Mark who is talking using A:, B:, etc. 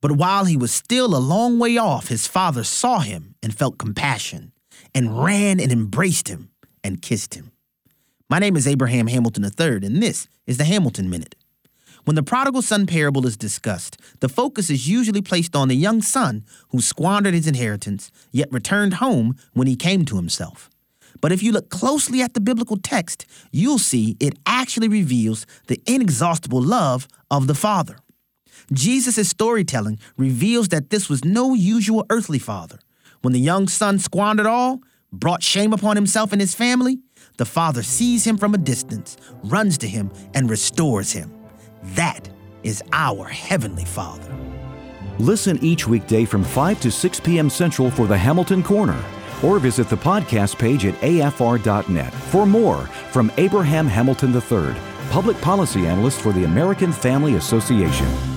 A: But while he was still a long way off, his father saw him and felt compassion and ran and embraced him and kissed him. My name is Abraham Hamilton III, and this is the Hamilton Minute. When the prodigal son parable is discussed, the focus is usually placed on the young son who squandered his inheritance, yet returned home when he came to himself. But if you look closely at the biblical text, you'll see it actually reveals the inexhaustible love of the Father. Jesus' storytelling reveals that this was no usual earthly father. When the young son squandered all, brought shame upon himself and his family, the father sees him from a distance, runs to him, and restores him. That is our Heavenly Father.
B: Listen each weekday from 5 to 6 p.m. Central for the Hamilton Corner, or visit the podcast page at afr.net for more from Abraham Hamilton III, Public Policy Analyst for the American Family Association.